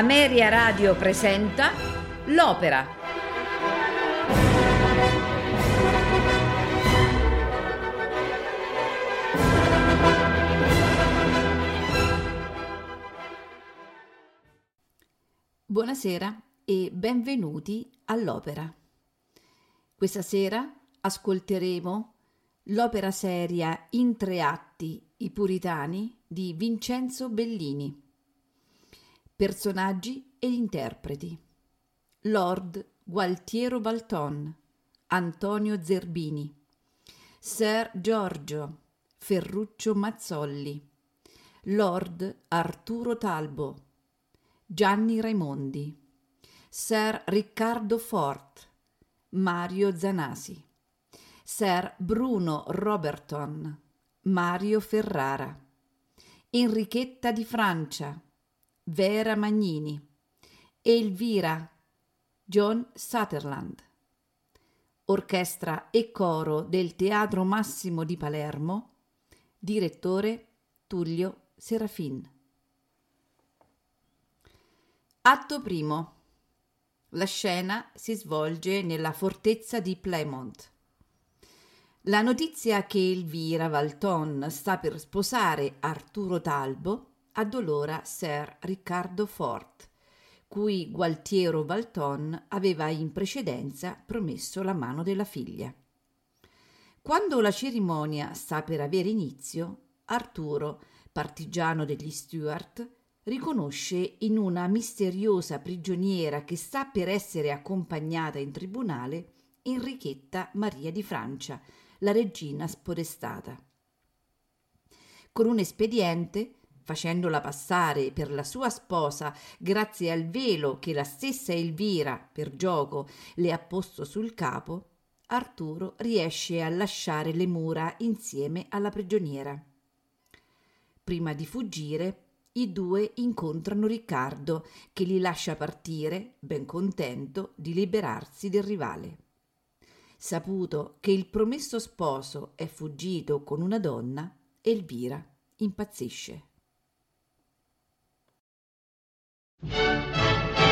Ameria Radio presenta L'Opera. Buonasera e benvenuti all'Opera. Questa sera ascolteremo l'opera seria in tre atti I Puritani di Vincenzo Bellini. Personaggi ed interpreti. Lord Gualtiero Balton, Antonio Zerbini, Sir Giorgio Ferruccio Mazzolli, Lord Arturo Talbo, Gianni Raimondi, Sir Riccardo Fort, Mario Zanasi, Sir Bruno Roberton, Mario Ferrara, Enrichetta di Francia, Vera Magnini, Elvira, John Sutherland. Orchestra e coro del Teatro Massimo di Palermo, direttore Tullio Serafin. Atto primo. La scena si svolge nella fortezza di Plymouth. La notizia che Elvira Valton sta per sposare Arturo Talbo addolora Sir Riccardo Fort, cui Gualtiero Valton aveva in precedenza promesso la mano della figlia. Quando la cerimonia sta per avere inizio, Arturo, partigiano degli Stuart, riconosce in una misteriosa prigioniera che sta per essere accompagnata in tribunale Enrichetta Maria di Francia, la regina spodestata. Con un espediente facendola passare per la sua sposa grazie al velo che la stessa Elvira, per gioco, le ha posto sul capo, Arturo riesce a lasciare le mura insieme alla prigioniera. Prima di fuggire, i due incontrano Riccardo, che li lascia partire, ben contento di liberarsi del rivale. Saputo che il promesso sposo è fuggito con una donna, Elvira impazzisce. Música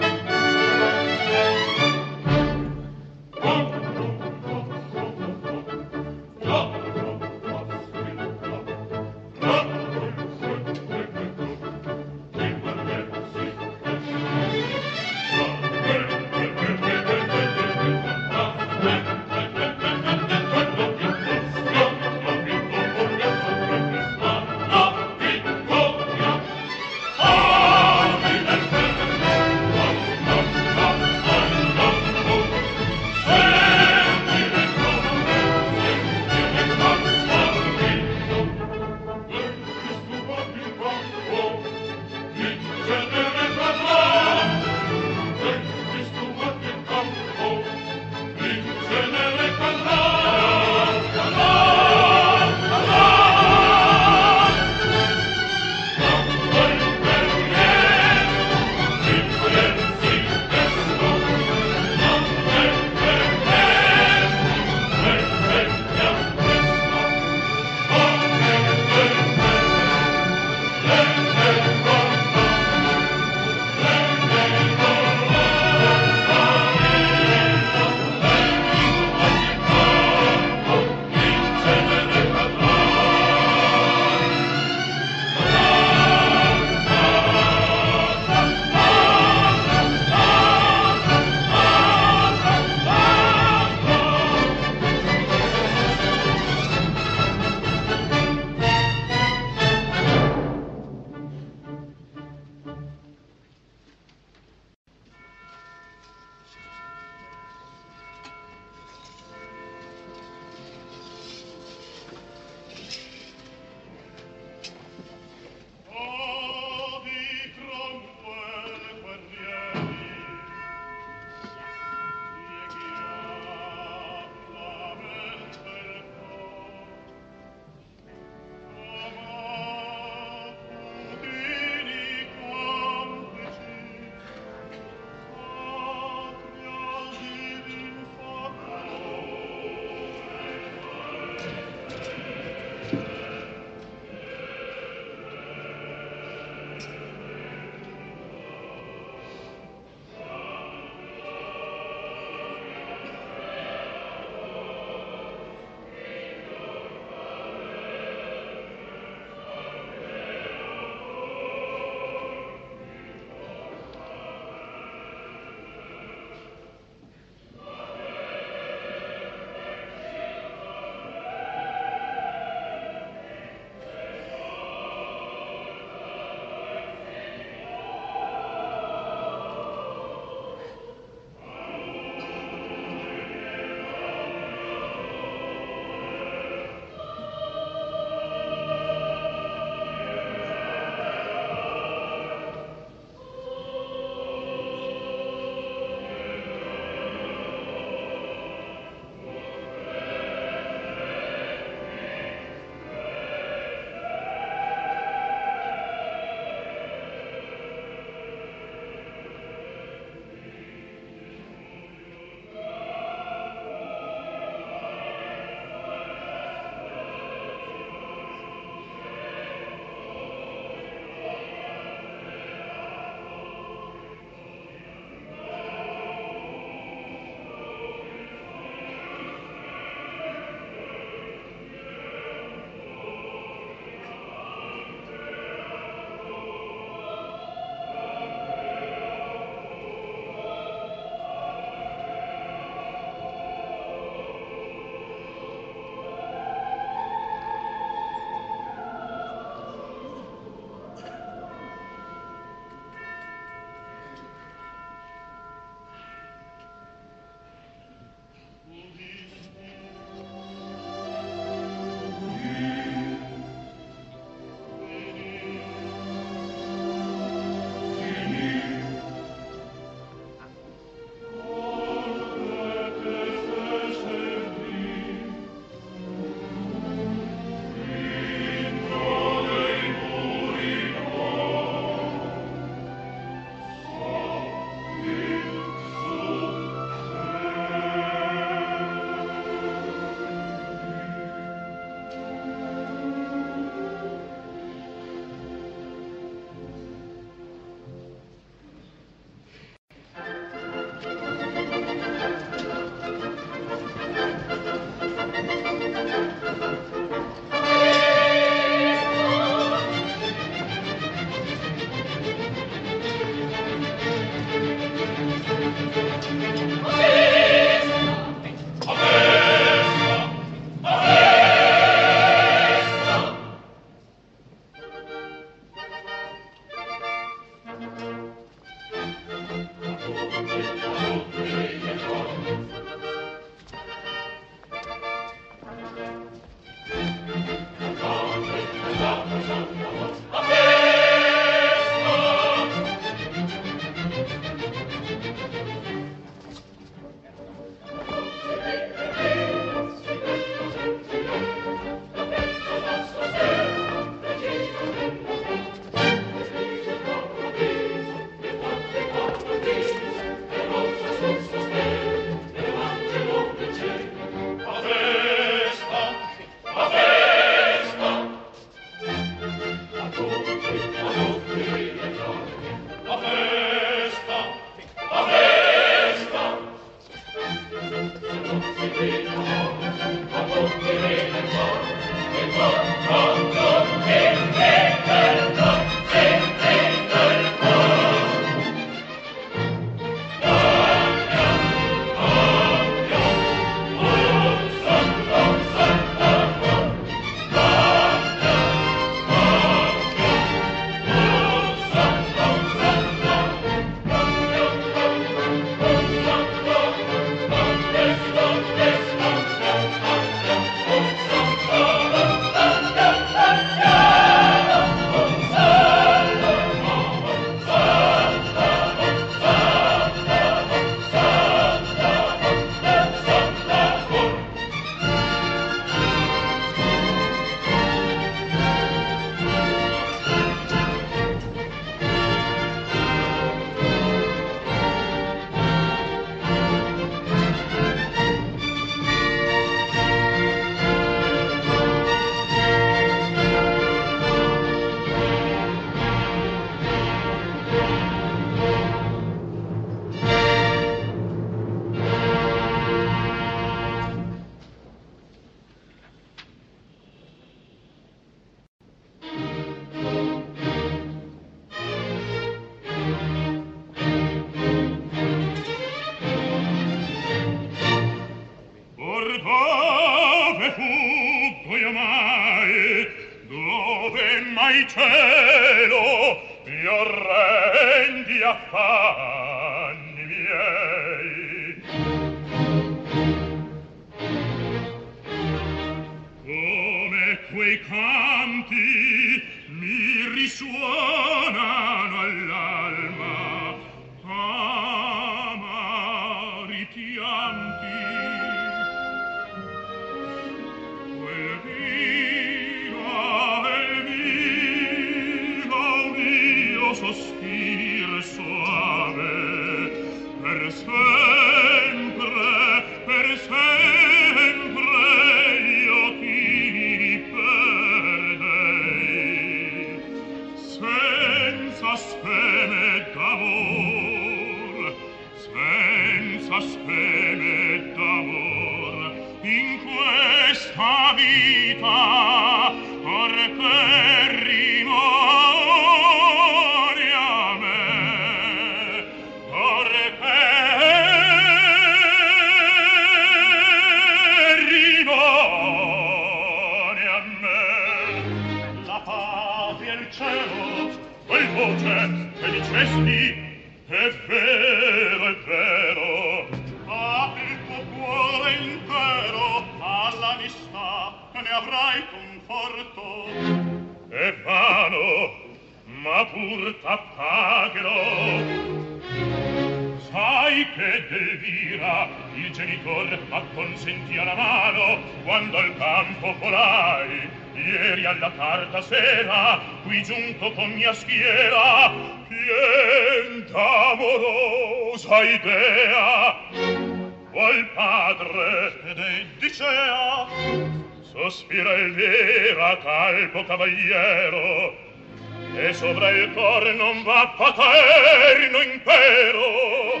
e sovra il core non va paterno impero.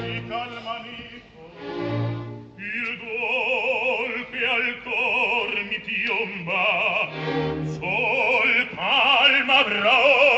Si calma nico il gol che al cor mi piomba sol calma bravo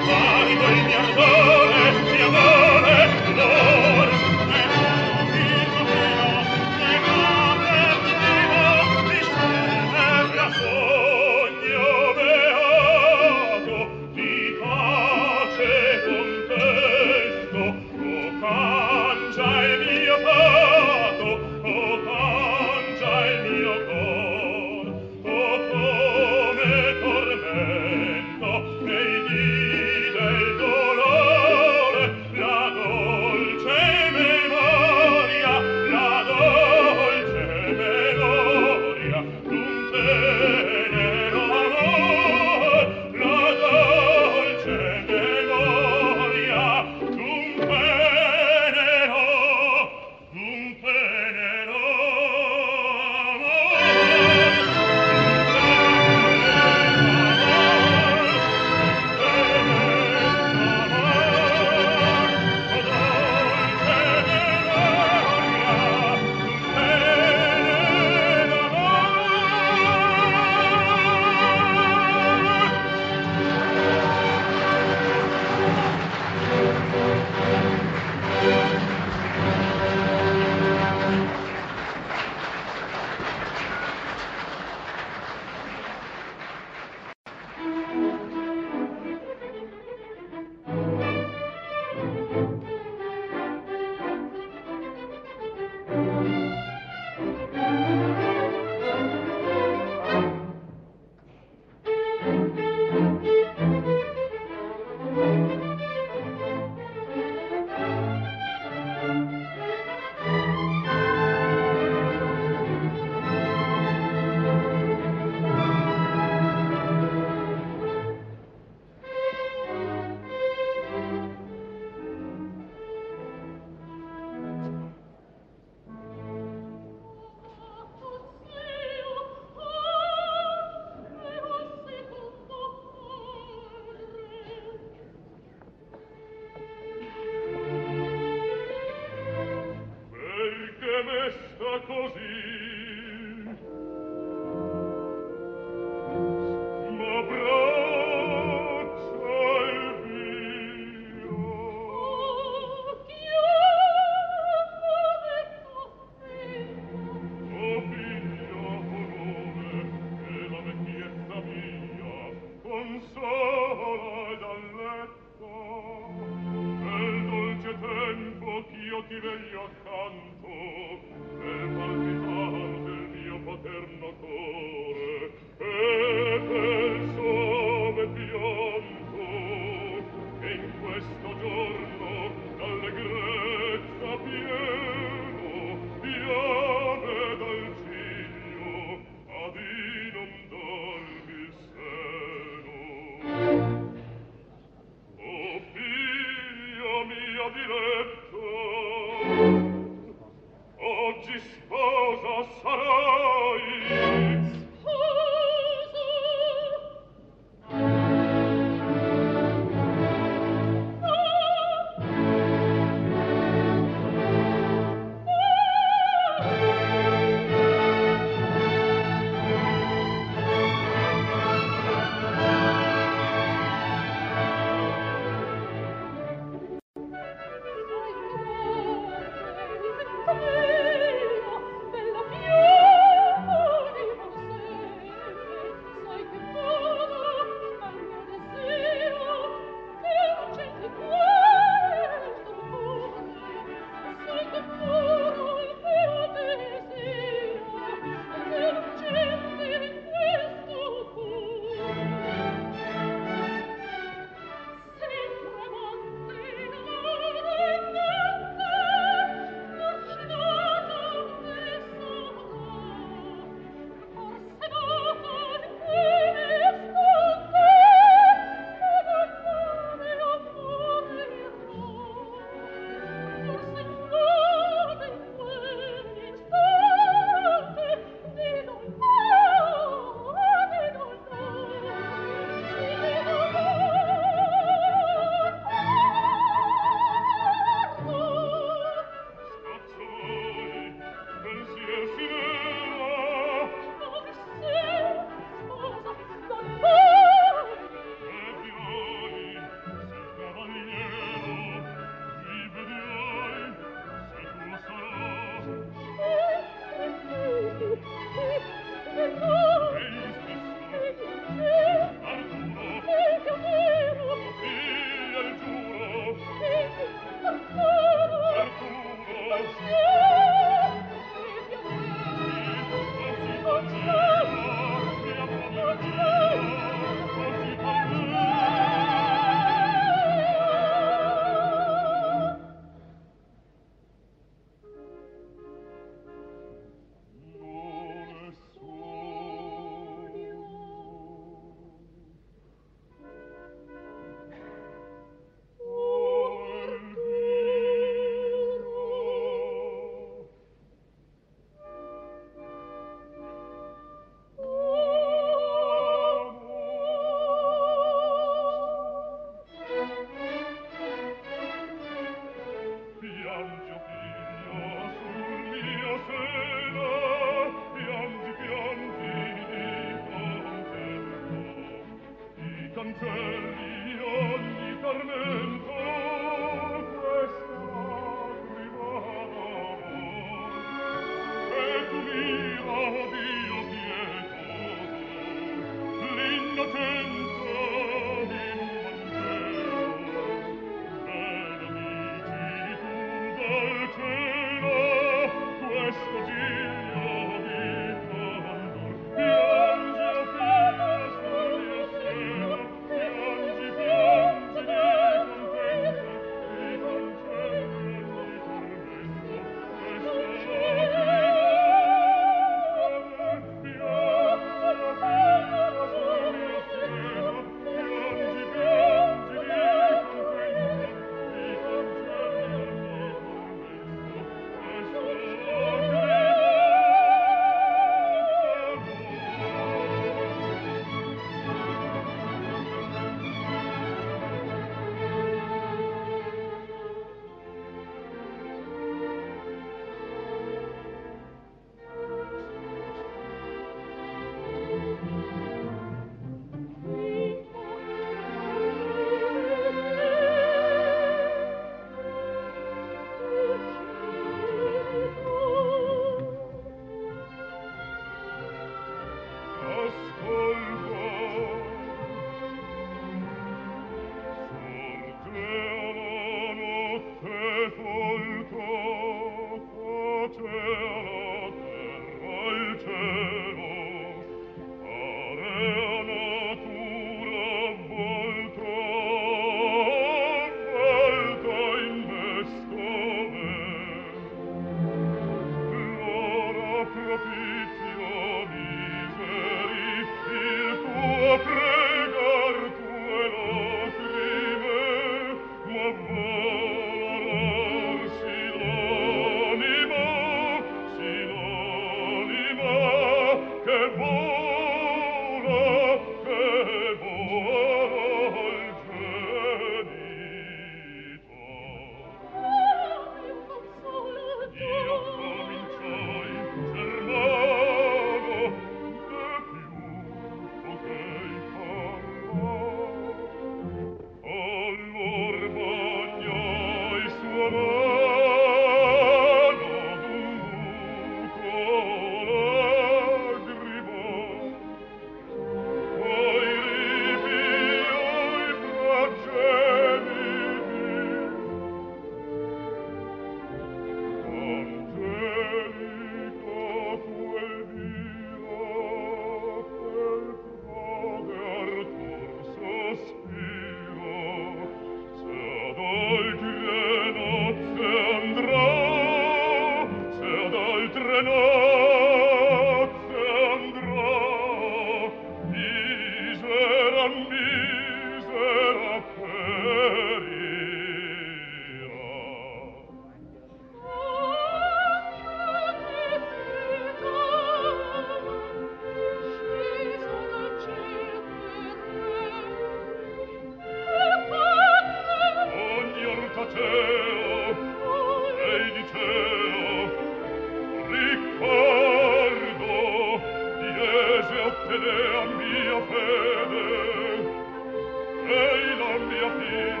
Amen.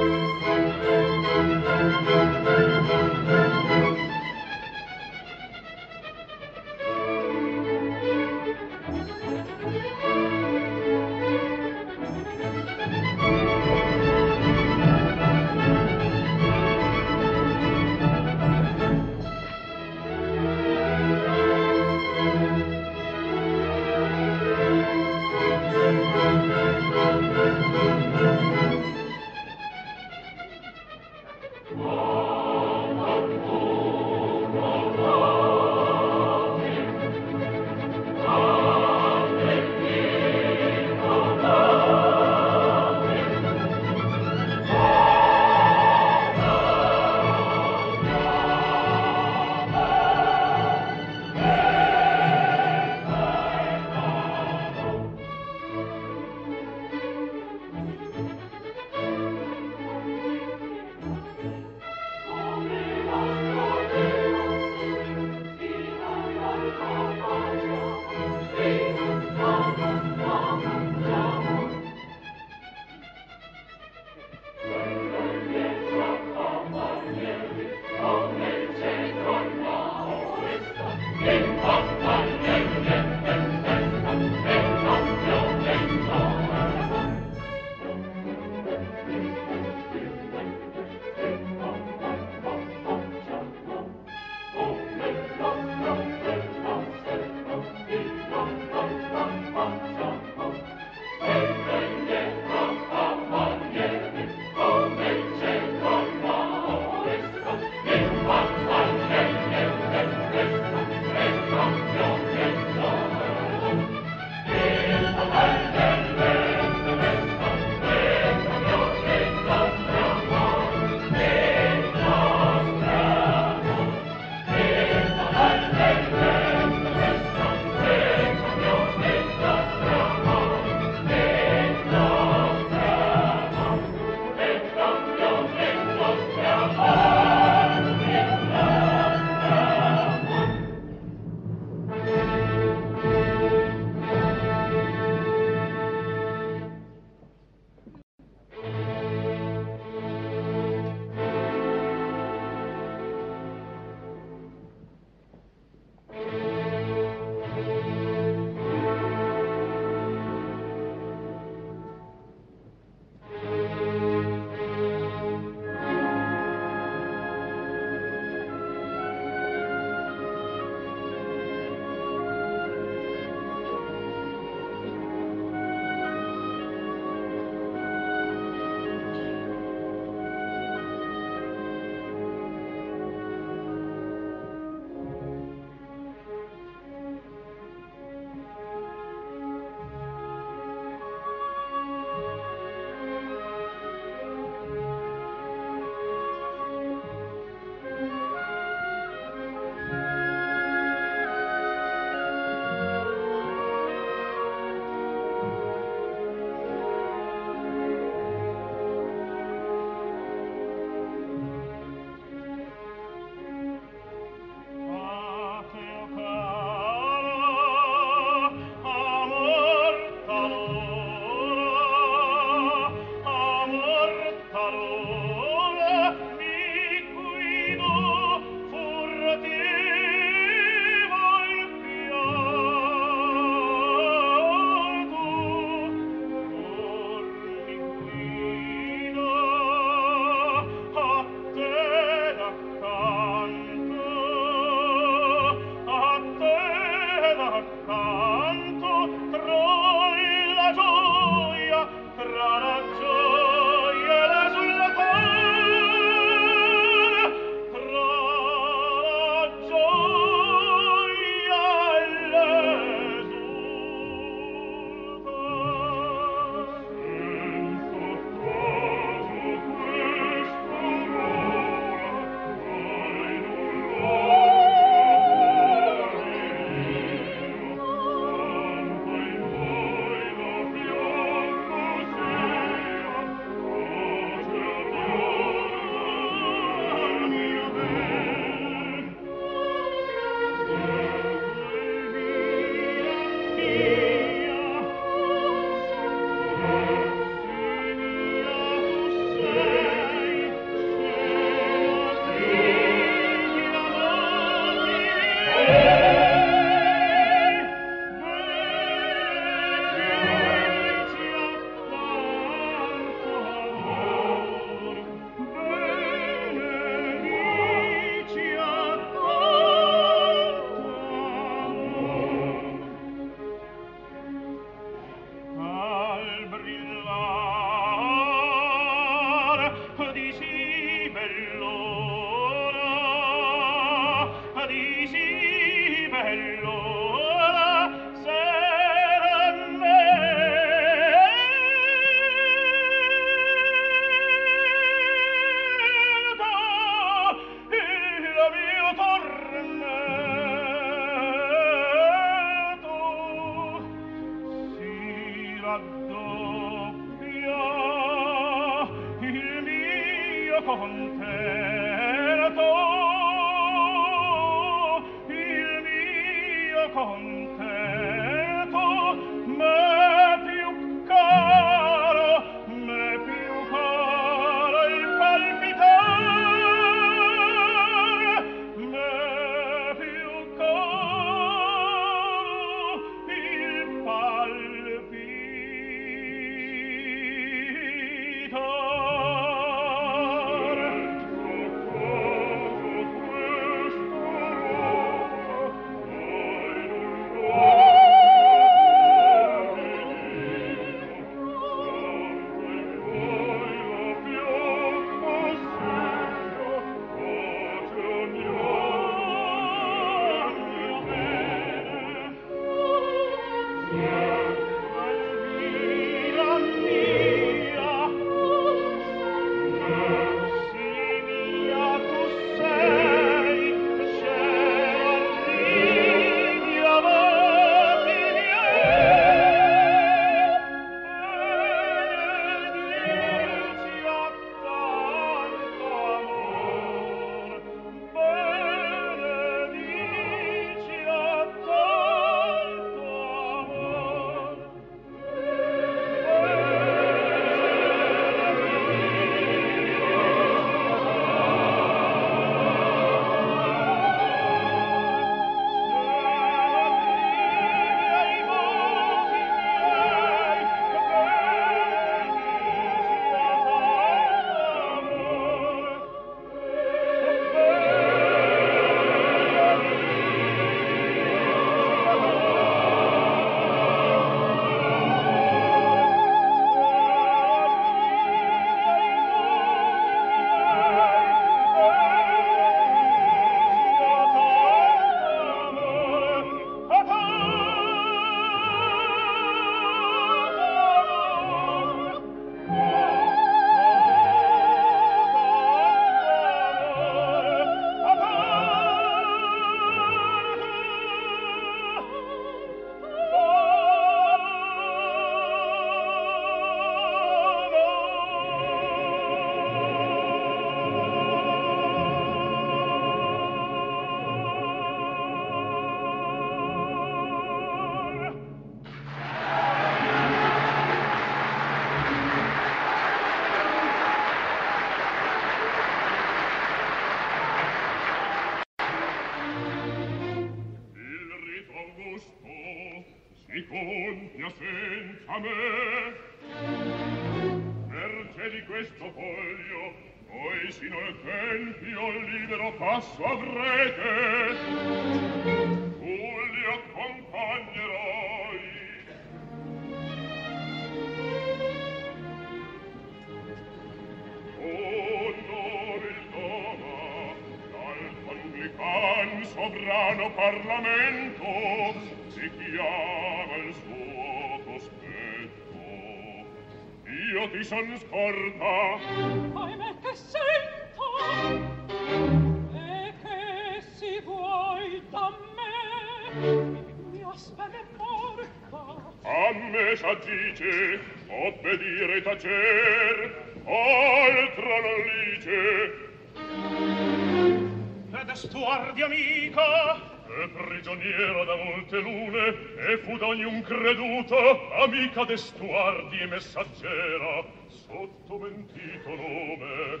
carica de stuardi e messaggera sotto mentito nome.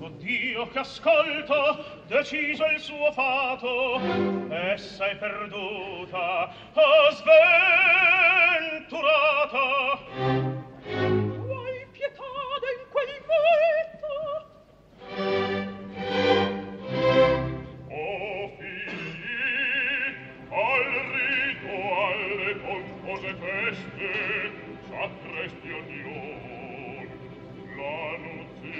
Oh Oddio che ascolto deciso il suo fato essa è perduta oh o sventurata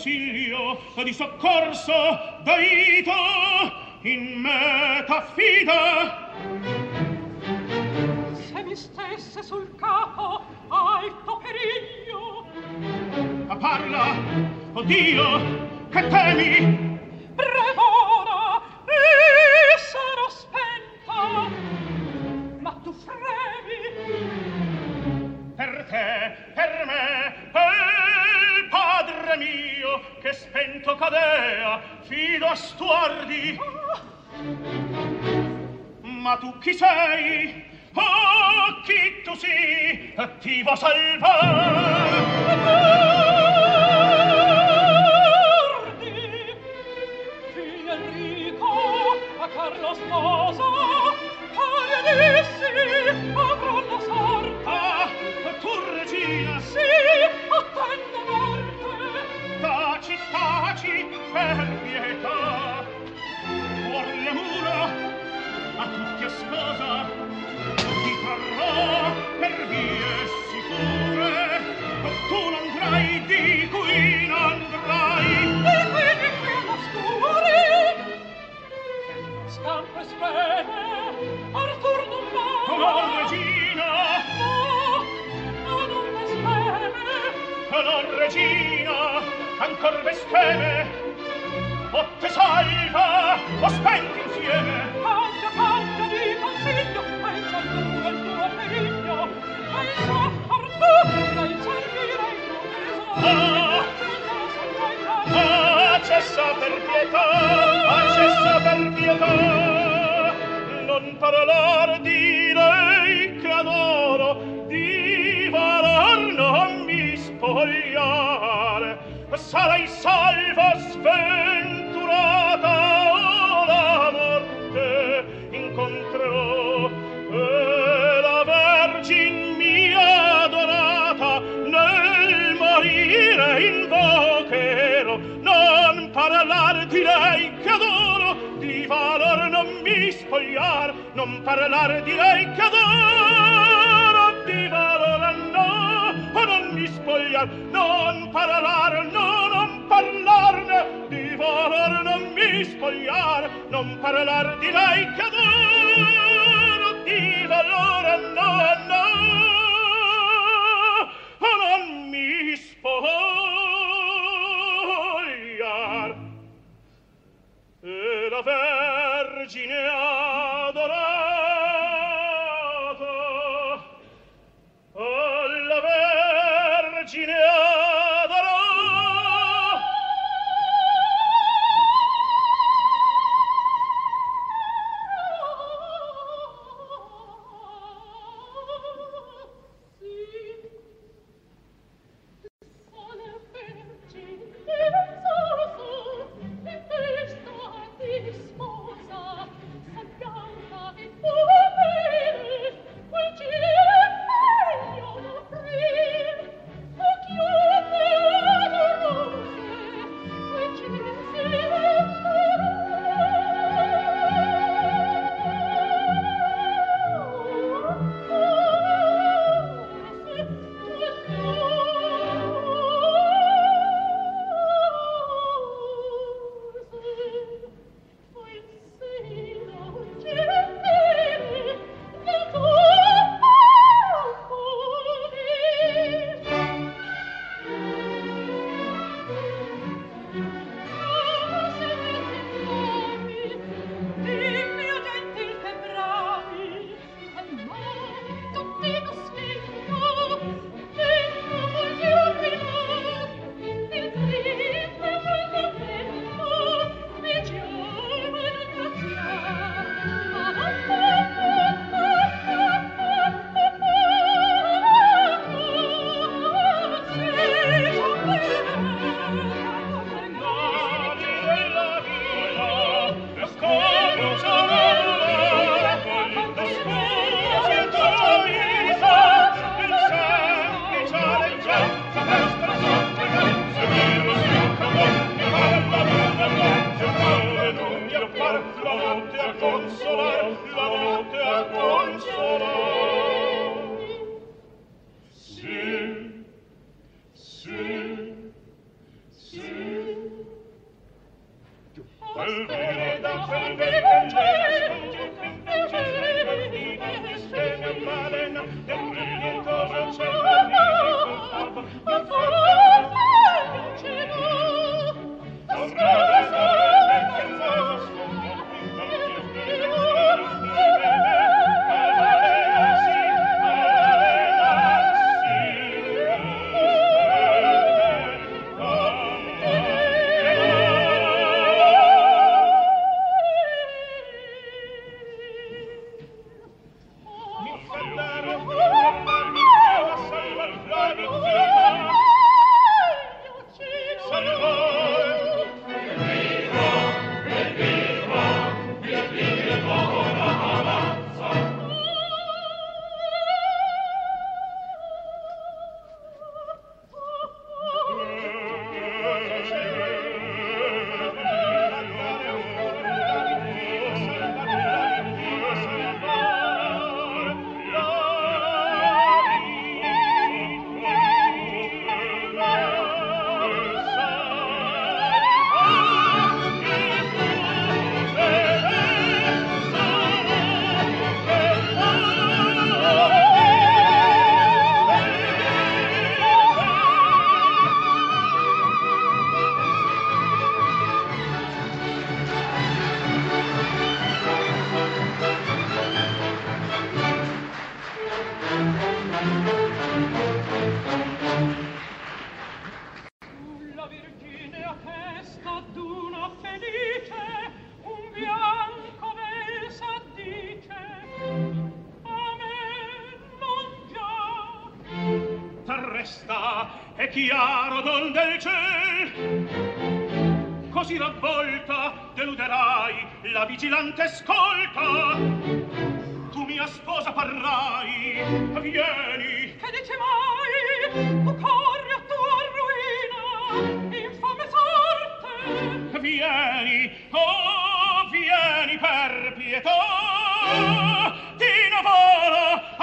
consiglio di soccorso daito in me t'affida se mi stesse sul capo alto periglio. Parla o Dio che temi? chi sei? Oh, chi tu sei? Attivo salvatore!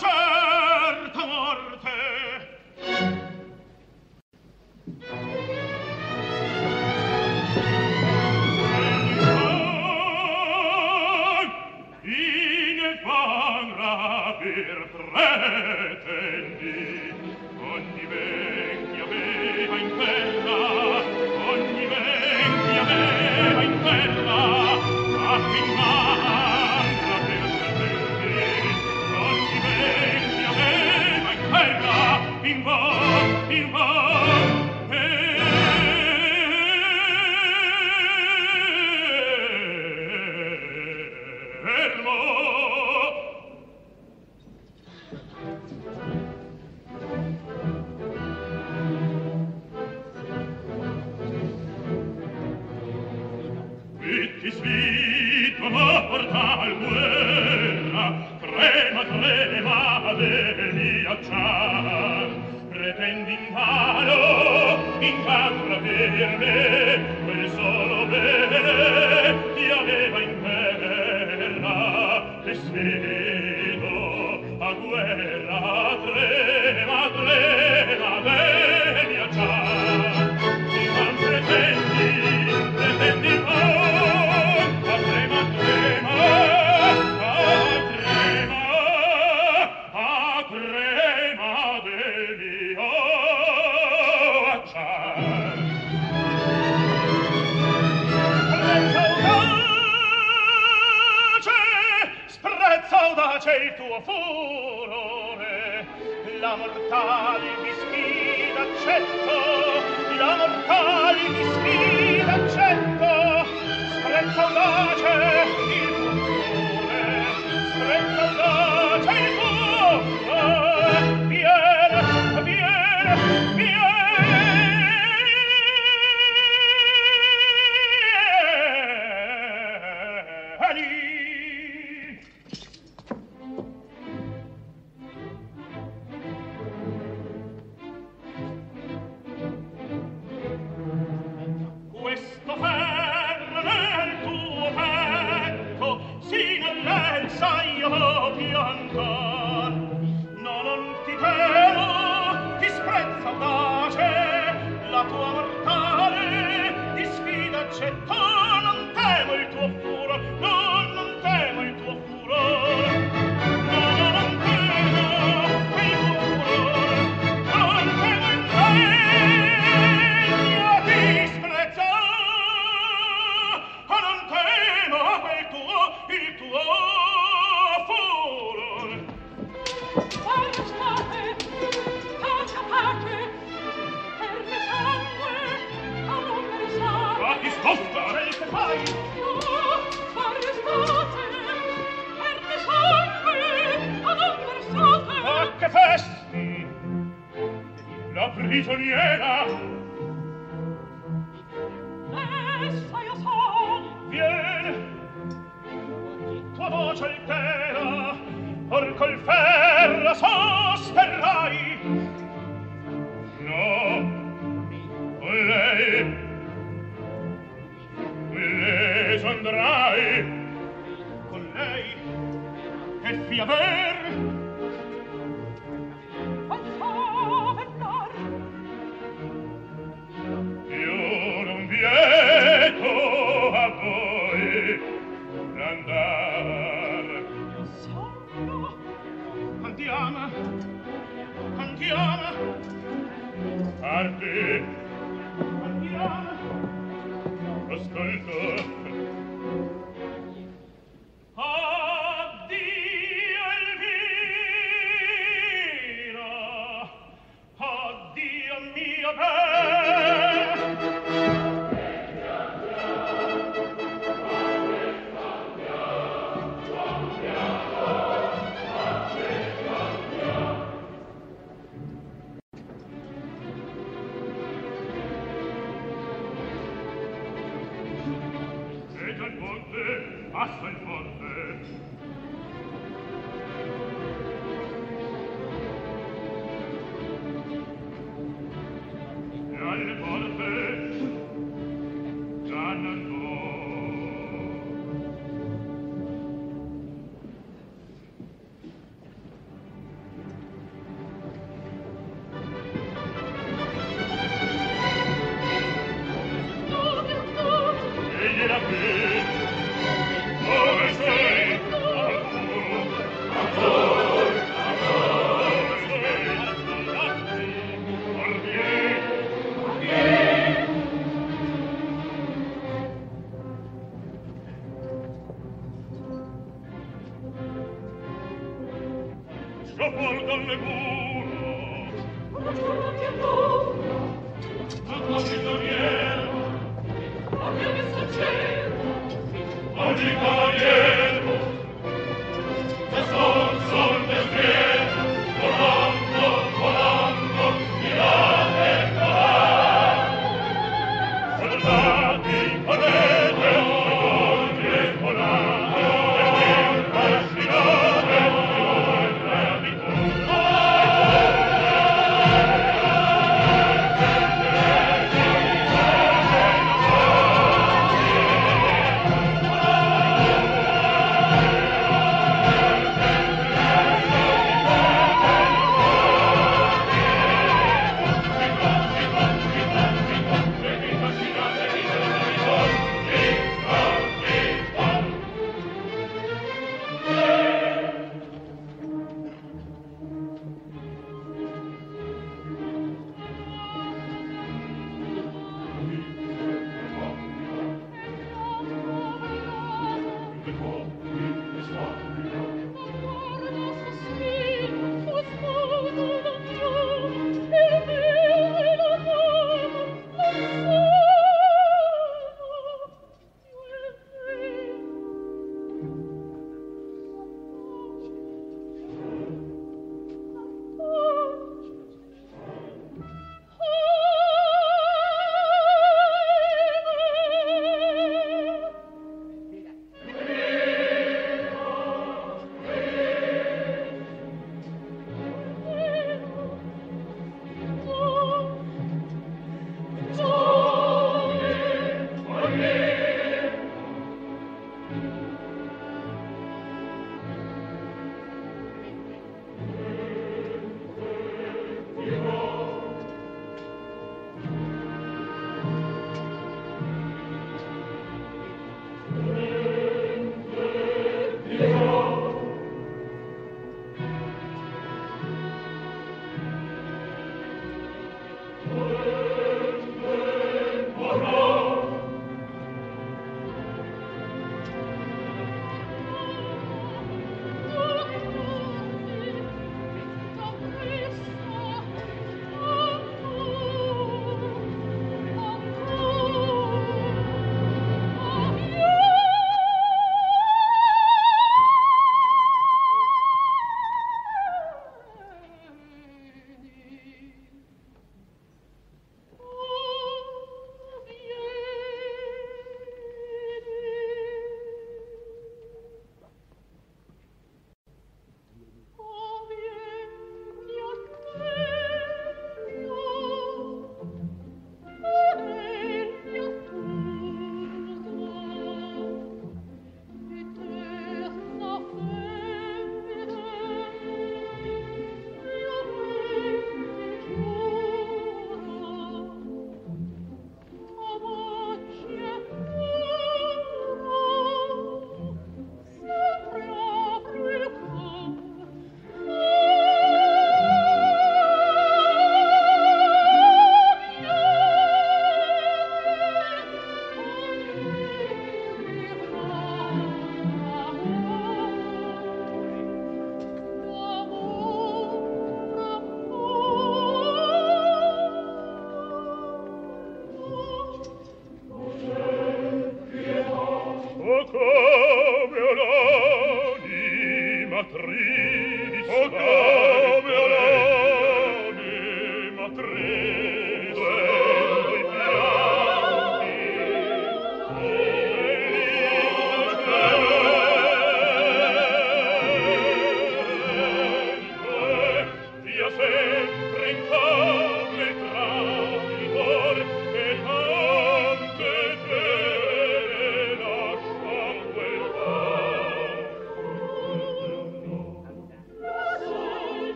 pace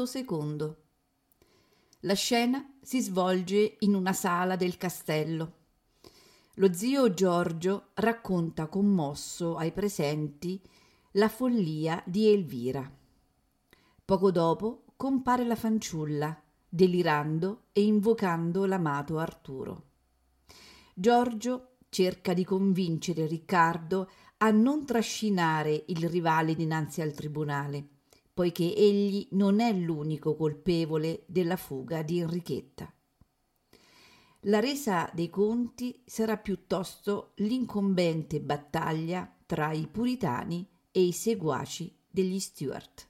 Atto secondo. La scena si svolge in una sala del castello. Lo zio Giorgio racconta commosso ai presenti la follia di Elvira. Poco dopo compare la fanciulla, delirando e invocando l'amato Arturo. Giorgio cerca di convincere Riccardo a non trascinare il rivale dinanzi al tribunale poiché egli non è l'unico colpevole della fuga di Enrichetta. La resa dei conti sarà piuttosto l'incombente battaglia tra i puritani e i seguaci degli Stuart.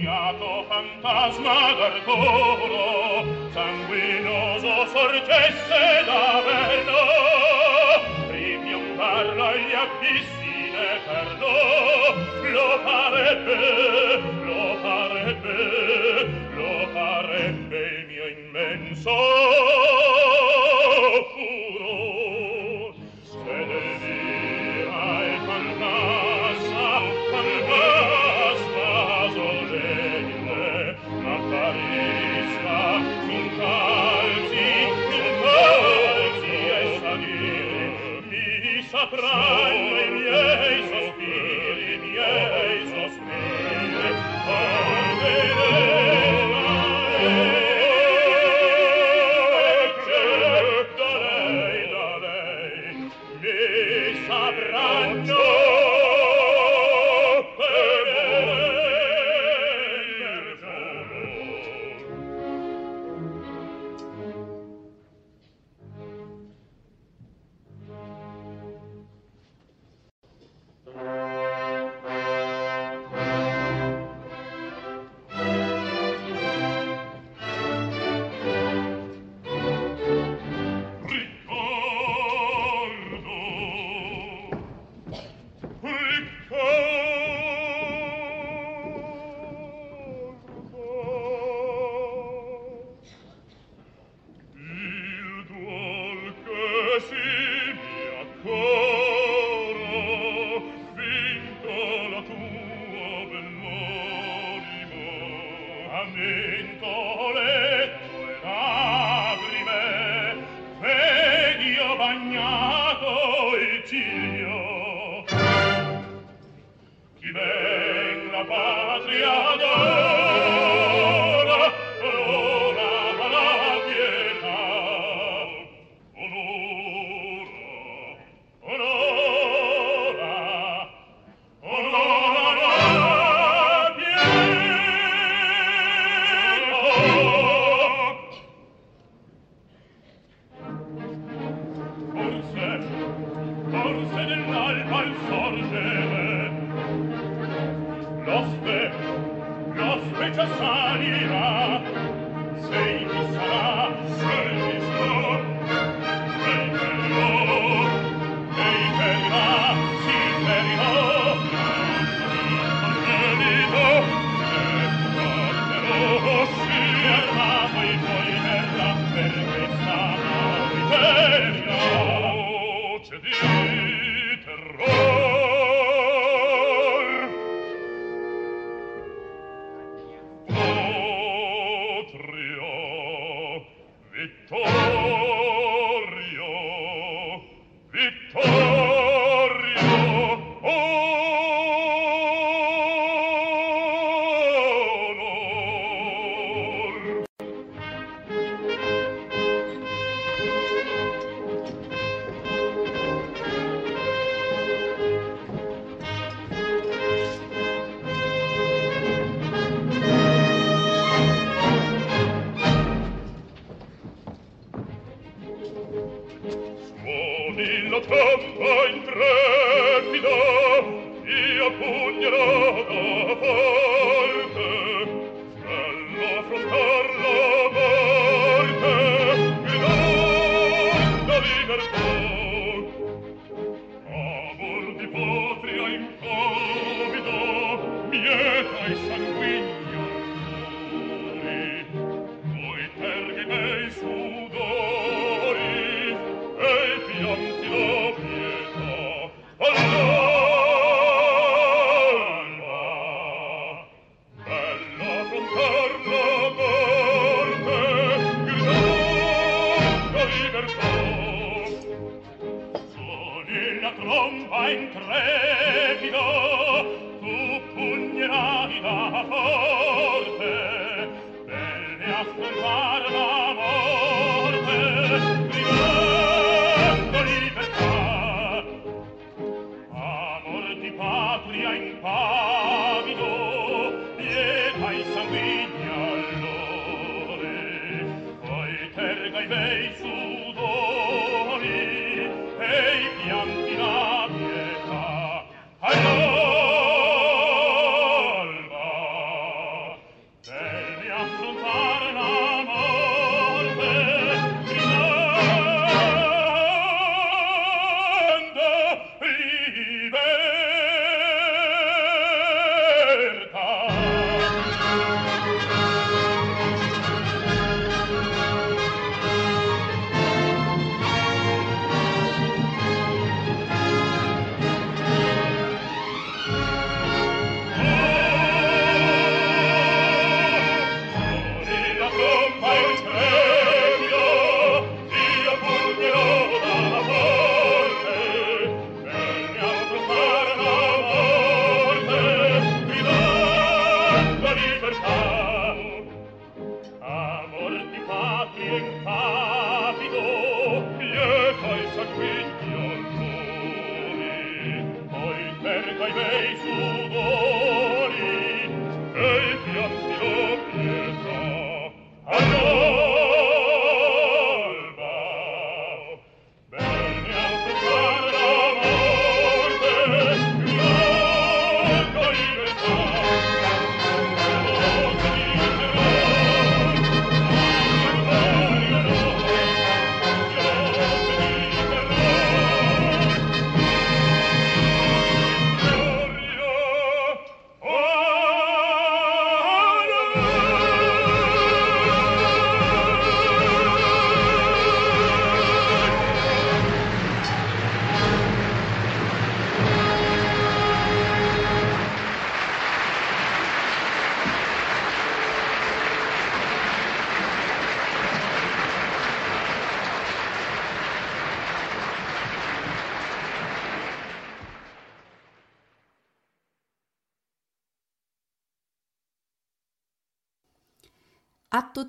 Iatto fantasma d'Arturo, sanguinoso sorgesse d'Averno, ripiombarlo agli abissi d'Eterno, lo farebbe, lo farebbe, lo farebbe il mio immenso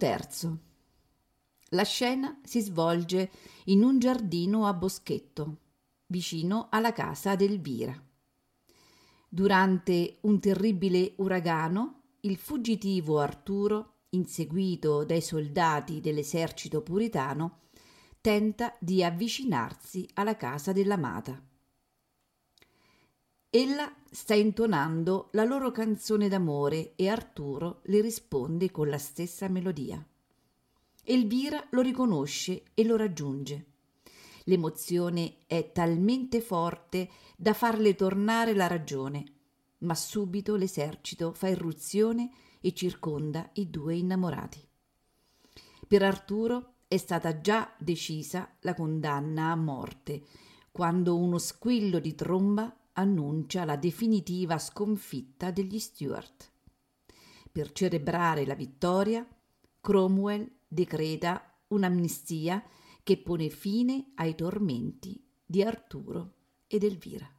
Terzo. La scena si svolge in un giardino a boschetto, vicino alla casa d'Elvira. Durante un terribile uragano, il fuggitivo Arturo, inseguito dai soldati dell'esercito puritano, tenta di avvicinarsi alla casa dell'amata. Ella sta intonando la loro canzone d'amore e Arturo le risponde con la stessa melodia. Elvira lo riconosce e lo raggiunge. L'emozione è talmente forte da farle tornare la ragione, ma subito l'esercito fa irruzione e circonda i due innamorati. Per Arturo è stata già decisa la condanna a morte, quando uno squillo di tromba annuncia la definitiva sconfitta degli Stuart. Per celebrare la vittoria, Cromwell decreta un'amnistia che pone fine ai tormenti di Arturo ed Elvira.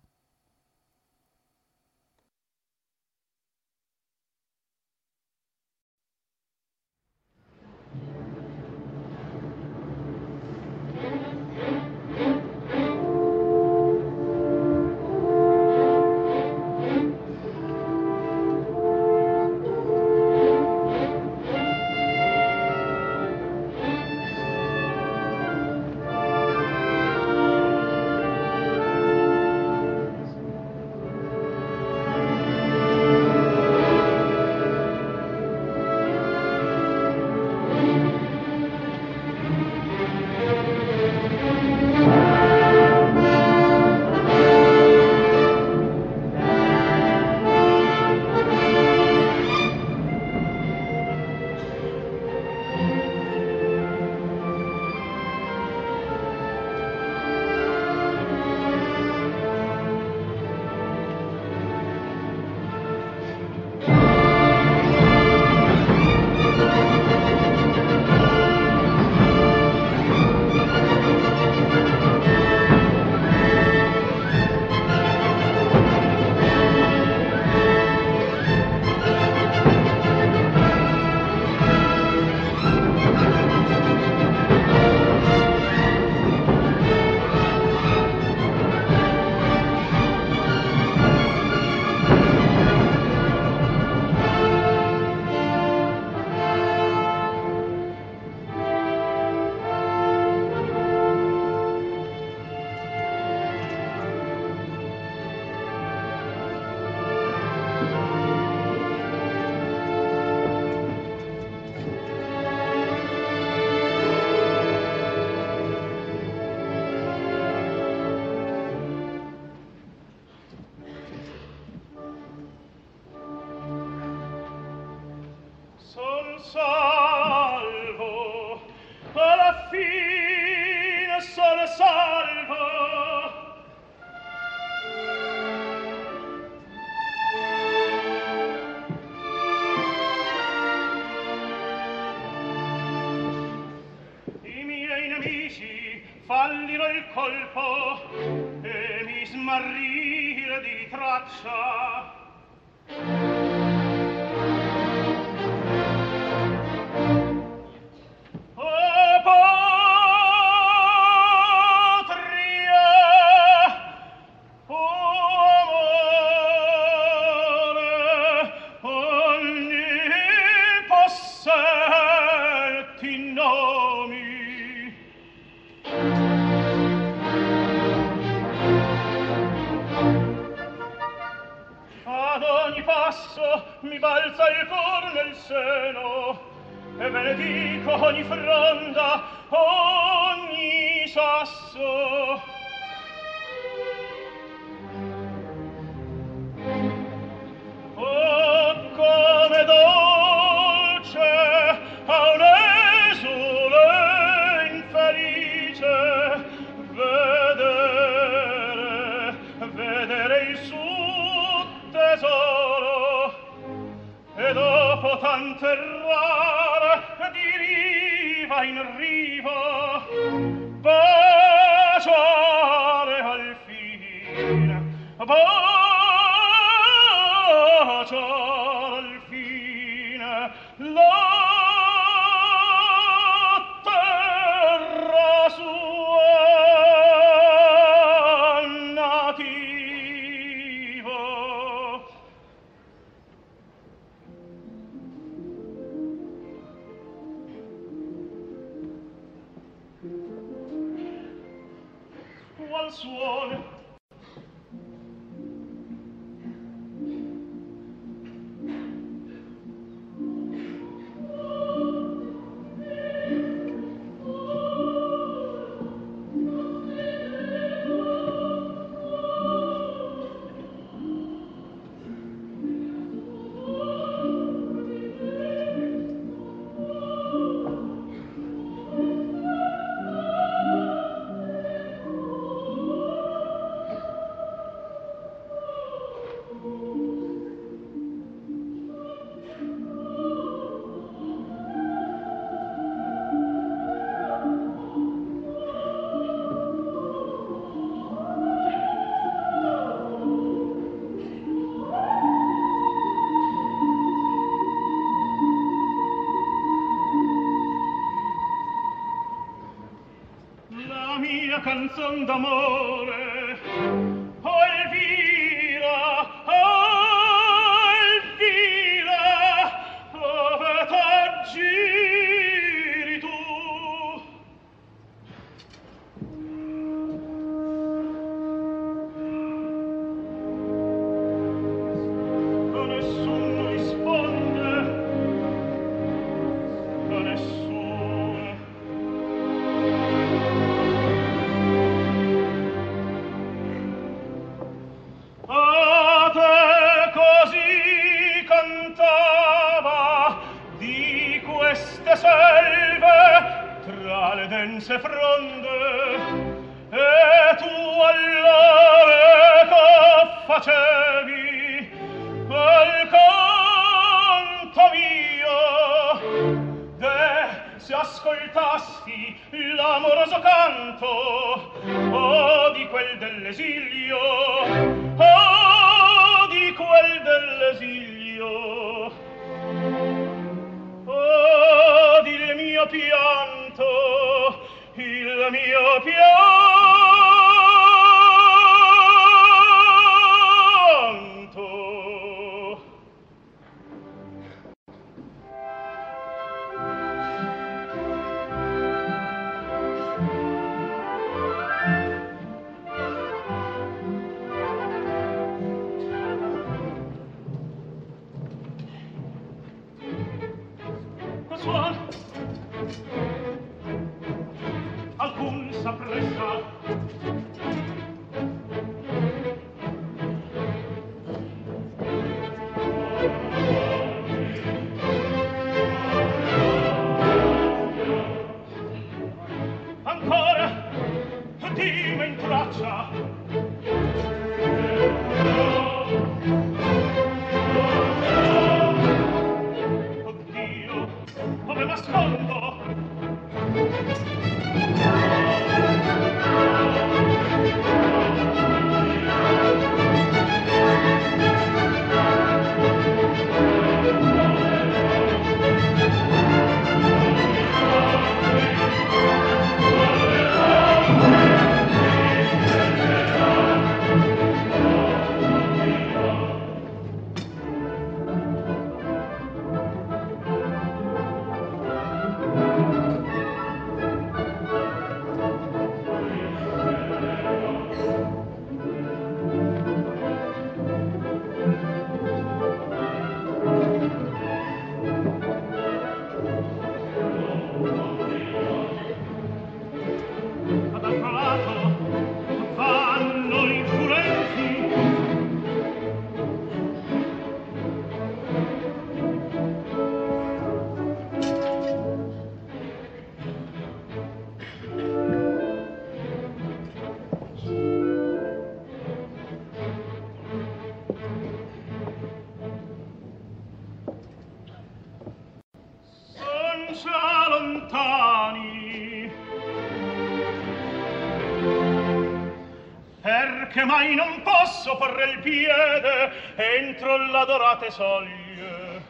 sciate soglie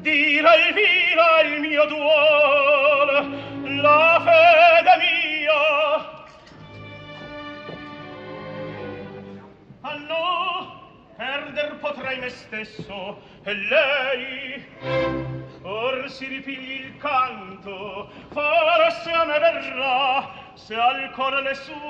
dira il vira il mio duol la fede mia. Allo perder potrei me stesso e lei Or si ripigli il canto, forse a me verrà, se al cuore le sue